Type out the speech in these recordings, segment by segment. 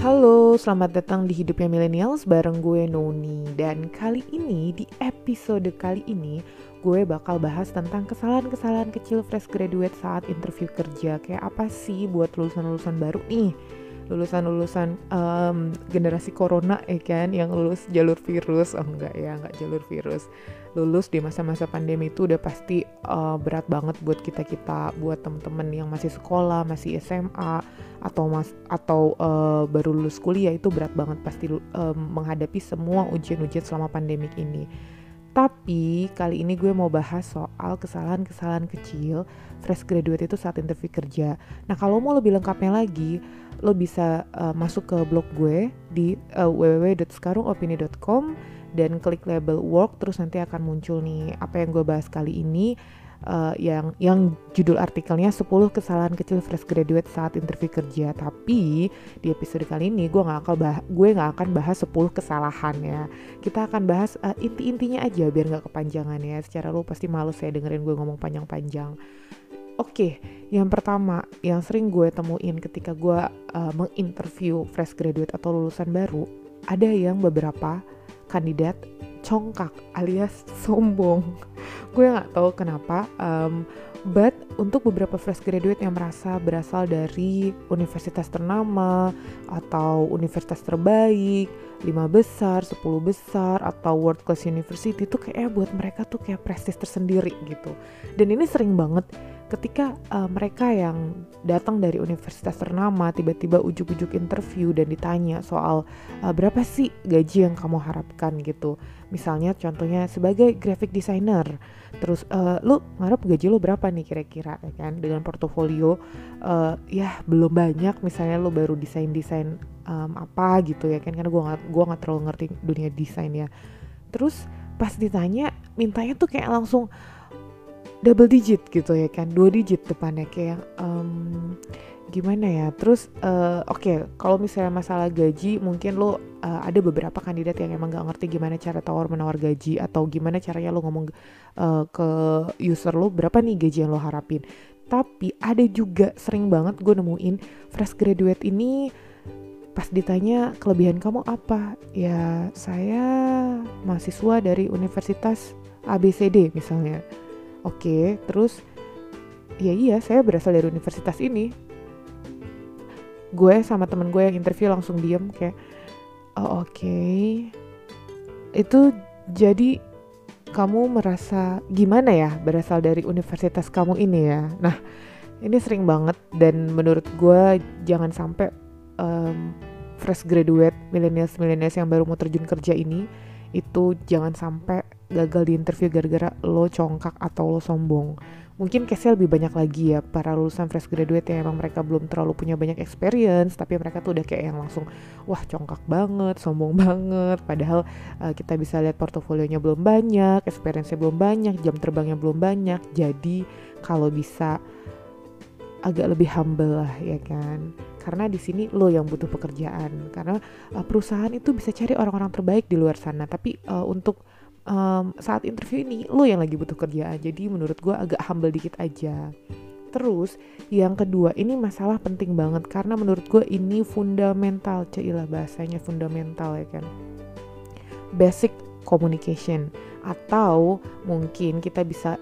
Halo, selamat datang di Hidupnya Millennials bareng gue Noni. Dan kali ini, di episode kali ini Gue bakal bahas tentang kesalahan-kesalahan kecil fresh graduate saat interview kerja. Kayak apa sih buat lulusan-lulusan baru nih lulusan-lulusan um, generasi corona ya kan yang lulus jalur virus. Oh enggak ya enggak jalur virus. Lulus di masa-masa pandemi itu udah pasti uh, berat banget buat kita kita buat temen-temen yang masih sekolah masih SMA atau mas atau uh, baru lulus kuliah itu berat banget pasti uh, menghadapi semua ujian-ujian selama pandemik ini tapi kali ini gue mau bahas soal kesalahan-kesalahan kecil fresh graduate itu saat interview kerja. Nah kalau mau lebih lengkapnya lagi, lo bisa uh, masuk ke blog gue di uh, www.sekarungopini.com dan klik label work terus nanti akan muncul nih apa yang gue bahas kali ini uh, yang yang judul artikelnya 10 kesalahan kecil fresh graduate saat interview kerja. Tapi di episode kali ini gue nggak akan bah gue nggak akan bahas 10 kesalahan ya. Kita akan bahas uh, inti-intinya aja biar nggak kepanjangan ya. Secara lu pasti males saya dengerin gue ngomong panjang-panjang. Oke, yang pertama yang sering gue temuin ketika gue uh, menginterview fresh graduate atau lulusan baru, ada yang beberapa kandidat congkak alias sombong. gue nggak tahu kenapa, um, but untuk beberapa fresh graduate yang merasa berasal dari universitas ternama atau universitas terbaik, lima besar, 10 besar atau world class university itu kayak buat mereka tuh kayak prestis tersendiri gitu. Dan ini sering banget ketika uh, mereka yang datang dari universitas ternama tiba-tiba ujuk-ujuk interview dan ditanya soal uh, berapa sih gaji yang kamu harapkan gitu. Misalnya contohnya sebagai graphic designer terus uh, lu ngarep gaji lu berapa nih kira-kira? Ya kan dengan portofolio uh, ya belum banyak misalnya lu baru desain desain um, apa gitu ya kan karena gue nggak gua nggak terlalu ngerti dunia desain ya terus pas ditanya mintanya tuh kayak langsung double digit gitu ya kan dua digit depannya kayak um, gimana ya? Terus uh, oke okay, kalau misalnya masalah gaji mungkin lo uh, ada beberapa kandidat yang emang gak ngerti gimana cara tawar menawar gaji atau gimana caranya lo ngomong uh, ke user lo berapa nih gaji yang lo harapin. Tapi ada juga sering banget gue nemuin fresh graduate ini pas ditanya kelebihan kamu apa? Ya saya mahasiswa dari universitas ABCD misalnya Oke, terus ya iya saya berasal dari universitas ini. Gue sama temen gue yang interview langsung diem kayak, oh oke. Okay. Itu jadi kamu merasa gimana ya berasal dari universitas kamu ini ya? Nah, ini sering banget dan menurut gue jangan sampai um, fresh graduate millennials millennials yang baru mau terjun kerja ini itu jangan sampai gagal di interview gara-gara lo congkak atau lo sombong. Mungkin case lebih banyak lagi ya para lulusan fresh graduate yang emang mereka belum terlalu punya banyak experience tapi mereka tuh udah kayak yang langsung wah congkak banget, sombong banget padahal uh, kita bisa lihat portofolionya belum banyak, experience-nya belum banyak, jam terbangnya belum banyak. Jadi kalau bisa agak lebih humble lah ya kan karena di sini lo yang butuh pekerjaan karena uh, perusahaan itu bisa cari orang-orang terbaik di luar sana tapi uh, untuk um, saat interview ini lo yang lagi butuh kerjaan. Jadi menurut gue agak humble dikit aja. Terus yang kedua ini masalah penting banget. Karena menurut gue ini fundamental cailah bahasanya fundamental ya kan? Basic communication. Atau mungkin kita bisa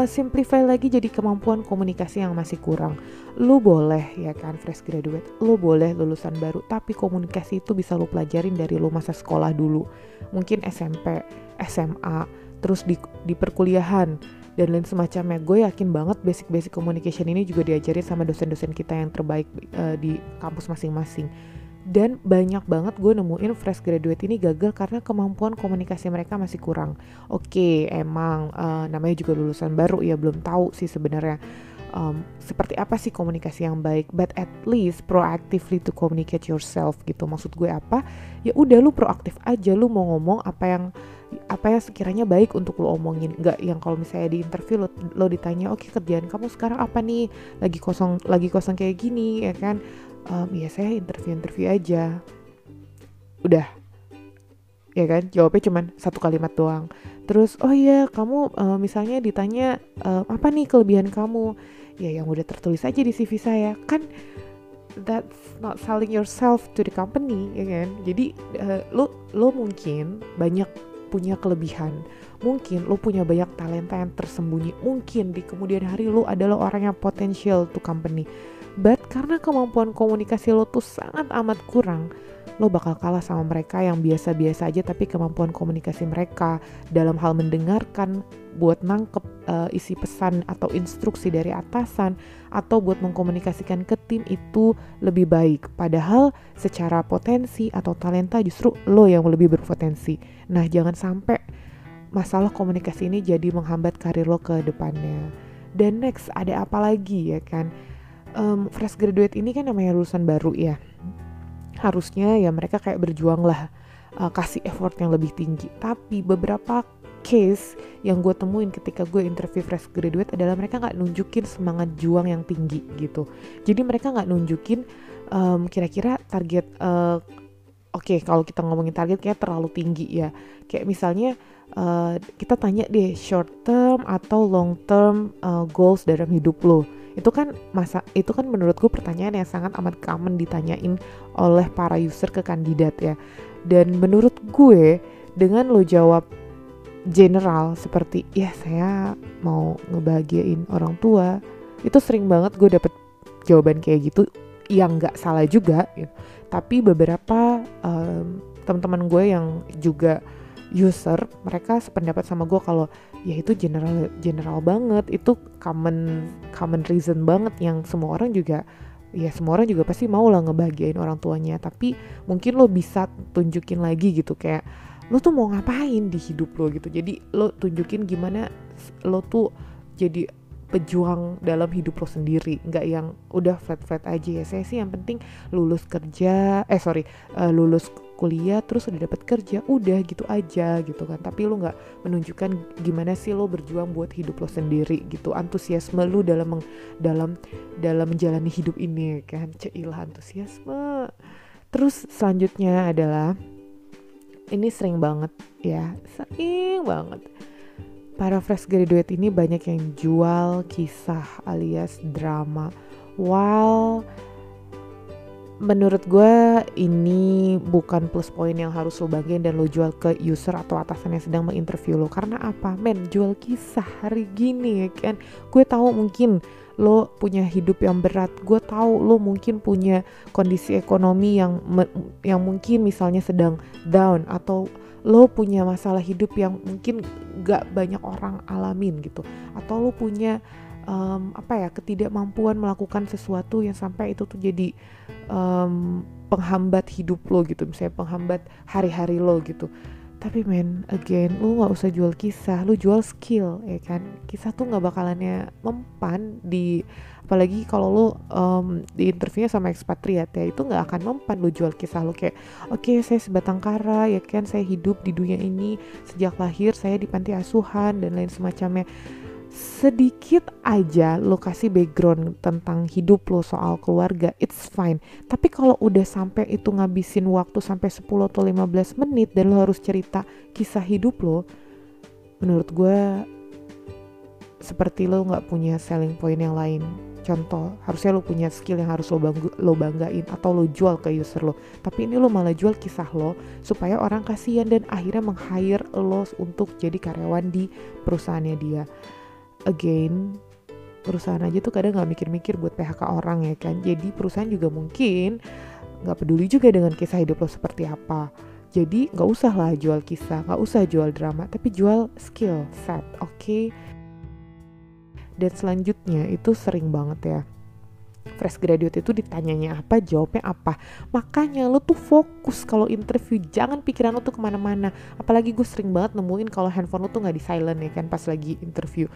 uh, simplify lagi jadi kemampuan komunikasi yang masih kurang. Lu boleh ya kan fresh graduate, lu boleh lulusan baru, tapi komunikasi itu bisa lu pelajarin dari lu masa sekolah dulu. Mungkin SMP, SMA, terus di, di perkuliahan dan lain semacamnya. Gue yakin banget basic-basic communication ini juga diajarin sama dosen-dosen kita yang terbaik uh, di kampus masing-masing dan banyak banget gue nemuin fresh graduate ini gagal karena kemampuan komunikasi mereka masih kurang. Oke, emang uh, namanya juga lulusan baru ya belum tahu sih sebenarnya um, seperti apa sih komunikasi yang baik. But at least proactively to communicate yourself gitu. Maksud gue apa? Ya udah lu proaktif aja lu mau ngomong apa yang apa yang sekiranya baik untuk lo omongin nggak yang kalau misalnya di interview lo, lo ditanya oke okay, kerjaan kamu sekarang apa nih lagi kosong lagi kosong kayak gini ya kan um, ya saya interview-interview aja. Udah. Ya kan? Jawabnya cuman satu kalimat doang. Terus oh iya kamu uh, misalnya ditanya uh, apa nih kelebihan kamu? Ya yang udah tertulis aja di CV saya. Kan that's not selling yourself to the company ya kan? Jadi uh, lo lo mungkin banyak punya kelebihan. Mungkin lo punya banyak talenta yang tersembunyi. Mungkin di kemudian hari lo adalah orang yang potensial to company karena kemampuan komunikasi lo tuh sangat amat kurang lo bakal kalah sama mereka yang biasa-biasa aja tapi kemampuan komunikasi mereka dalam hal mendengarkan buat nangkep uh, isi pesan atau instruksi dari atasan atau buat mengkomunikasikan ke tim itu lebih baik. Padahal secara potensi atau talenta justru lo yang lebih berpotensi. Nah jangan sampai masalah komunikasi ini jadi menghambat karir lo ke depannya. Dan next ada apa lagi ya kan um, fresh graduate ini kan namanya lulusan baru ya. Harusnya ya mereka kayak berjuang lah uh, kasih effort yang lebih tinggi. Tapi beberapa case yang gue temuin ketika gue interview fresh graduate adalah mereka nggak nunjukin semangat juang yang tinggi gitu. Jadi mereka nggak nunjukin um, kira-kira target uh, oke okay, kalau kita ngomongin target kayak terlalu tinggi ya. Kayak misalnya uh, kita tanya deh short term atau long term uh, goals dalam hidup lo itu kan masa itu kan menurutku pertanyaan yang sangat amat common ditanyain oleh para user ke kandidat ya dan menurut gue dengan lo jawab general seperti ya saya mau ngebahagiain orang tua itu sering banget gue dapet jawaban kayak gitu yang nggak salah juga gitu. tapi beberapa um, teman-teman gue yang juga user mereka sependapat sama gue kalau ya itu general general banget. Itu common common reason banget yang semua orang juga ya semua orang juga pasti mau lah ngebahagiain orang tuanya. Tapi mungkin lo bisa tunjukin lagi gitu kayak lo tuh mau ngapain di hidup lo gitu. Jadi lo tunjukin gimana lo tuh jadi pejuang dalam hidup lo sendiri. Nggak yang udah flat flat aja ya. Saya sih yang penting lulus kerja eh sorry uh, lulus kuliah terus udah dapat kerja udah gitu aja gitu kan. Tapi lo nggak menunjukkan gimana sih lo berjuang buat hidup lo sendiri gitu. Antusiasme lo dalam meng, dalam dalam menjalani hidup ini kan. Ceilah antusiasme. Terus selanjutnya adalah ini sering banget ya sering banget. Para fresh graduate ini banyak yang jual kisah alias drama. While menurut gue ini bukan plus point yang harus lo banggain dan lo jual ke user atau atasan yang sedang menginterview lo. Karena apa? Men jual kisah hari gini ya kan? Gue tahu mungkin lo punya hidup yang berat. Gue tahu lo mungkin punya kondisi ekonomi yang yang mungkin misalnya sedang down atau lo punya masalah hidup yang mungkin gak banyak orang alamin gitu. Atau lo punya um, apa ya ketidakmampuan melakukan sesuatu yang sampai itu tuh jadi um, penghambat hidup lo gitu misalnya penghambat hari-hari lo gitu. Tapi men again lu nggak usah jual kisah lu jual skill ya kan? Kisah tuh nggak bakalannya mempan di apalagi kalau lu um, di interviewnya sama ekspatriat ya itu nggak akan mempan lu jual kisah lu kayak oke okay, saya sebatang kara ya kan? Saya hidup di dunia ini sejak lahir saya di panti asuhan dan lain semacamnya sedikit aja lo kasih background tentang hidup lo soal keluarga it's fine. Tapi kalau udah sampai itu ngabisin waktu sampai 10 atau 15 menit dan lo harus cerita kisah hidup lo menurut gue seperti lo nggak punya selling point yang lain. Contoh harusnya lo punya skill yang harus lo, lo banggain atau lo jual ke user lo. Tapi ini lo malah jual kisah lo supaya orang kasihan dan akhirnya meng-hire lo untuk jadi karyawan di perusahaannya dia again perusahaan aja tuh kadang nggak mikir-mikir buat PHK orang ya kan. Jadi perusahaan juga mungkin nggak peduli juga dengan kisah hidup lo seperti apa. Jadi nggak usah lah jual kisah nggak usah jual drama tapi jual skill set oke? Okay? dan selanjutnya itu sering banget ya. Fresh graduate itu ditanyanya apa jawabnya apa? Makanya lo tuh fokus kalau interview jangan pikiran lo tuh ke mana-mana. Apalagi gue sering banget nemuin kalau handphone lo tuh nggak di silent ya kan pas lagi interview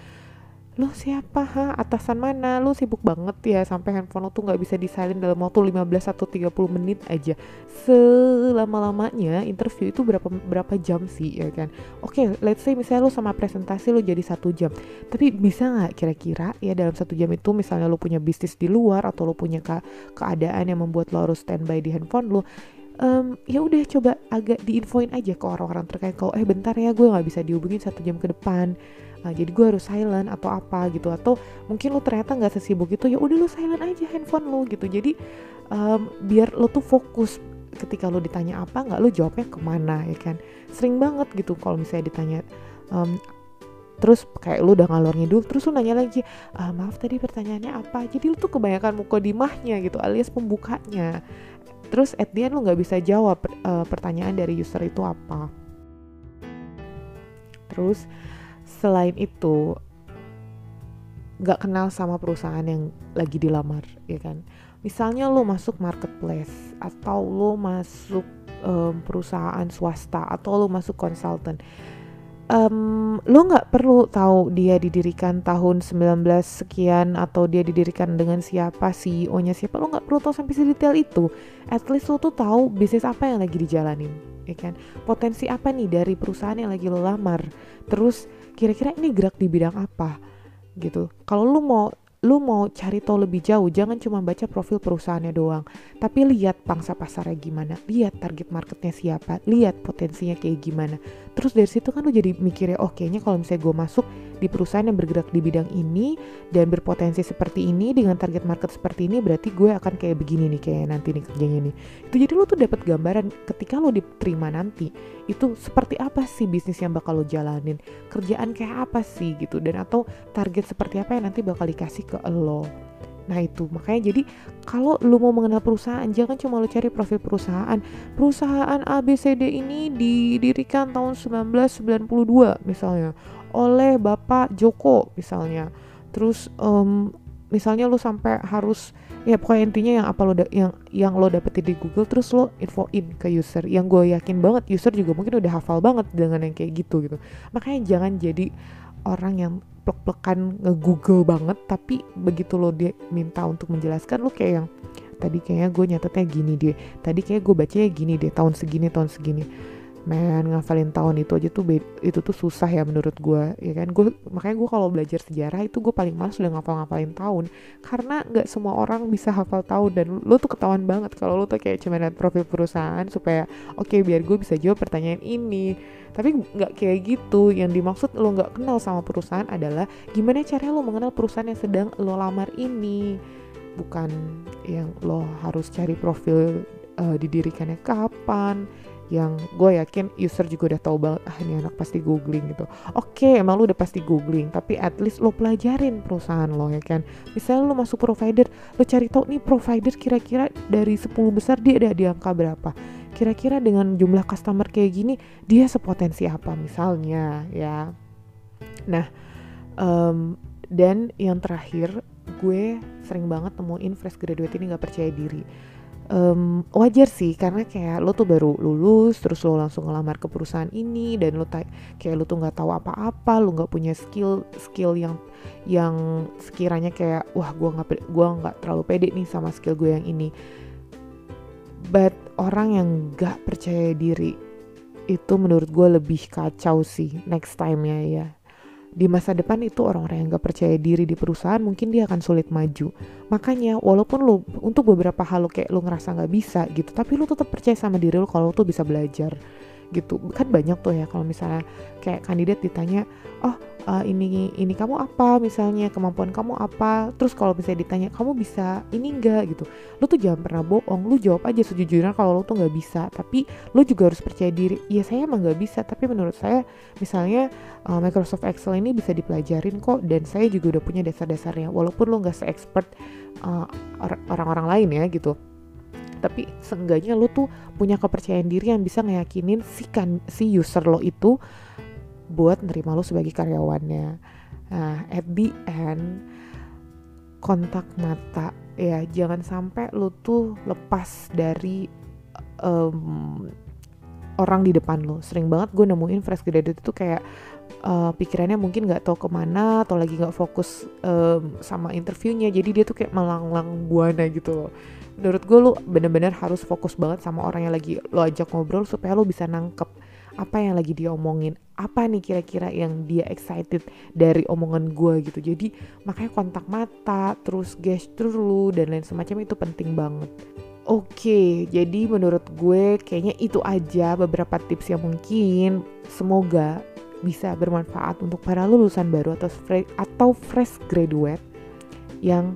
lo siapa ha? Atasan mana? Lo sibuk banget ya sampai handphone lo tuh nggak bisa di silent dalam waktu 15 atau 30 menit aja. Selama-lamanya interview itu berapa berapa jam sih ya kan? Oke okay, let's say misalnya lo sama presentasi lo jadi satu jam. Tapi bisa nggak kira-kira ya dalam satu jam itu misalnya lo punya bisnis di luar atau lo punya ke keadaan yang membuat lo harus standby di handphone lo um, ya udah coba agak diinfoin aja ke orang-orang terkait kalau eh bentar ya gue nggak bisa dihubungin satu jam ke depan Nah, jadi gue harus silent atau apa gitu atau mungkin lo ternyata nggak sesibuk itu ya udah lo silent aja handphone lo gitu. Jadi um, biar lo tuh fokus ketika lo ditanya apa nggak lo jawabnya ke mana ya kan? Sering banget gitu kalau misalnya ditanya um, terus kayak lu udah ngalor ngidul terus lu nanya lagi ah, maaf tadi pertanyaannya apa? Jadi lu tuh kebanyakan mukodimahnya gitu alias pembukanya. Terus at the end lu nggak bisa jawab uh, pertanyaan dari user itu apa. Terus selain itu nggak kenal sama perusahaan yang lagi dilamar ya kan? Misalnya lo masuk marketplace atau lo masuk um, perusahaan swasta atau lo masuk konsultan um, lo nggak perlu tahu dia didirikan tahun 19 sekian atau dia didirikan dengan siapa CEO-nya siapa lo nggak perlu tahu sampai sedetail itu. At least lo tuh tahu bisnis apa yang lagi dijalanin ya kan? Potensi apa nih dari perusahaan yang lagi lo lamar? Terus kira-kira ini gerak di bidang apa? Gitu. Kalau lo mau lu mau cari tahu lebih jauh jangan cuma baca profil perusahaannya doang tapi lihat pangsa pasarnya gimana lihat target marketnya siapa lihat potensinya kayak gimana. Terus dari situ kan lu jadi mikirnya oh kayaknya kalau misalnya gue masuk di perusahaan yang bergerak di bidang ini dan berpotensi seperti ini dengan target market seperti ini berarti gue akan kayak begini nih kayak nanti nih kerjanya nih. Itu jadi lu tuh dapat gambaran ketika lo diterima nanti itu seperti apa sih bisnis yang bakal lo jalanin kerjaan kayak apa sih gitu dan atau target seperti apa yang nanti bakal dikasih ke lo. Nah itu. Makanya jadi kalau lu mau mengenal perusahaan jangan cuma lu cari profil perusahaan. Perusahaan ABCD ini didirikan tahun 1992 misalnya. Oleh Bapak Joko misalnya. Terus um, misalnya lu sampai harus ya pokoknya intinya yang apa lo yang yang lo dapetin di Google terus lo infoin ke user. Yang gue yakin banget user juga mungkin udah hafal banget dengan yang kayak gitu gitu. Makanya jangan jadi orang yang plek-plekan nge-google banget tapi begitu lo dia minta untuk menjelaskan lo kayak yang tadi kayaknya gue nyatetnya gini deh tadi kayak gue bacanya gini deh tahun segini tahun segini men ngafalin tahun itu aja tuh itu tuh susah ya menurut gue ya kan? Gue makanya gue kalau belajar sejarah itu gue paling males udah ngafal ngafalin tahun. Karena nggak semua orang bisa hafal tahun dan lo tuh ketahuan banget kalau lo tuh kayak cuma lihat profil perusahaan supaya oke okay, biar gue bisa jawab pertanyaan ini. Tapi nggak kayak gitu. Yang dimaksud lo nggak kenal sama perusahaan adalah gimana caranya lo mengenal perusahaan yang sedang lo lamar ini. Bukan yang lo harus cari profil uh, didirikannya kapan yang gue yakin user juga udah tahu banget ah ini anak pasti googling gitu. Oke okay, emang lu udah pasti googling tapi at least lo pelajarin perusahaan lo ya kan? Misalnya lo masuk provider lo cari tahu nih provider kira-kira dari 10 besar dia ada di angka berapa? Kira-kira dengan jumlah customer kayak gini dia sepotensi apa misalnya ya? Nah um, dan yang terakhir gue sering banget temuin fresh graduate ini gak percaya diri um, wajar sih karena kayak lo tuh baru lulus terus lo langsung ngelamar ke perusahaan ini dan lo kayak lo tuh nggak tahu apa-apa lo nggak punya skill skill yang yang sekiranya kayak wah gue nggak gua nggak terlalu pede nih sama skill gue yang ini. But orang yang nggak percaya diri itu menurut gue lebih kacau sih next time ya ya di masa depan itu orang-orang yang gak percaya diri di perusahaan mungkin dia akan sulit maju. Makanya walaupun lo untuk beberapa hal lo kayak lo ngerasa gak bisa gitu tapi lo tetap percaya sama diri lo kalau lo tuh bisa belajar gitu. Kan banyak tuh ya kalau misalnya kayak kandidat ditanya oh uh, ini ini kamu apa? Misalnya kemampuan kamu apa? Terus kalau misalnya ditanya kamu bisa ini enggak gitu. Lu tuh jangan pernah bohong lu jawab aja sejujurnya kalau lu tuh nggak bisa. Tapi lu juga harus percaya diri. Ya saya emang nggak bisa tapi menurut saya misalnya uh, Microsoft Excel ini bisa dipelajarin kok dan saya juga udah punya dasar-dasarnya. Walaupun lu nggak se-expert uh, orang-orang lain ya gitu tapi seenggaknya lu tuh punya kepercayaan diri yang bisa ngeyakinin si kan si user lo itu buat nerima lo sebagai karyawannya. Nah at the end kontak mata ya jangan sampai lo tuh lepas dari um, orang di depan lo. Sering banget gue nemuin fresh graduate itu kayak uh, pikirannya mungkin nggak tahu ke mana atau lagi nggak fokus um, sama interviewnya. Jadi dia tuh kayak melanglang buana gitu loh menurut gue lo bener-bener harus fokus banget sama orang yang lagi lo ajak ngobrol supaya lo bisa nangkep apa yang lagi dia omongin. Apa nih kira-kira yang dia excited dari omongan gue gitu. Jadi makanya kontak mata terus gesture lu dan lain semacam itu penting banget. Oke, jadi menurut gue kayaknya itu aja beberapa tips yang mungkin semoga bisa bermanfaat untuk para lulusan baru atau fresh graduate yang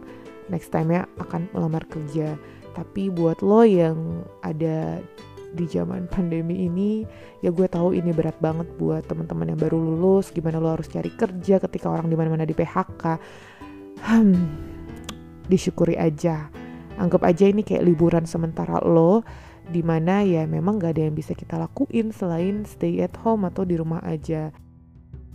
next time ya akan melamar kerja. Tapi buat lo yang ada di zaman pandemi ini ya gue tahu ini berat banget buat teman-teman yang baru lulus gimana lo harus cari kerja ketika orang di mana-mana di PHK hmm, disyukuri aja. Anggap aja ini kayak liburan sementara lo di mana ya memang gak ada yang bisa kita lakuin selain stay at home atau di rumah aja.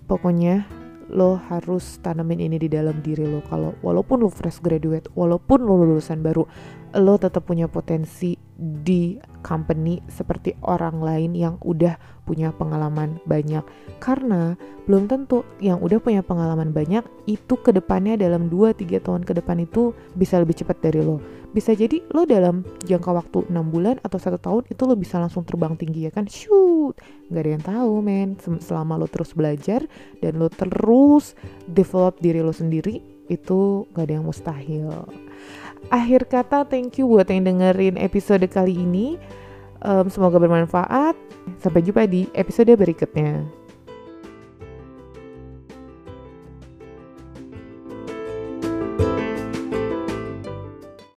Pokoknya lo harus tanamin ini di dalam diri lo. Kalau walaupun lo fresh graduate walaupun lo lulusan baru lo tetap punya potensi di company seperti orang lain yang udah punya pengalaman banyak. Karena belum tentu yang udah punya pengalaman banyak itu ke depannya dalam 2-3 tahun ke depan itu bisa lebih cepat dari lo. Bisa jadi lo dalam jangka waktu 6 bulan atau satu tahun itu lo bisa langsung terbang tinggi ya kan? Shoot! Nggak ada yang tahu men. Selama lo terus belajar dan lo terus develop diri lo sendiri itu gak ada yang mustahil akhir kata thank you buat yang dengerin episode kali ini. Um, semoga bermanfaat. Sampai jumpa di episode berikutnya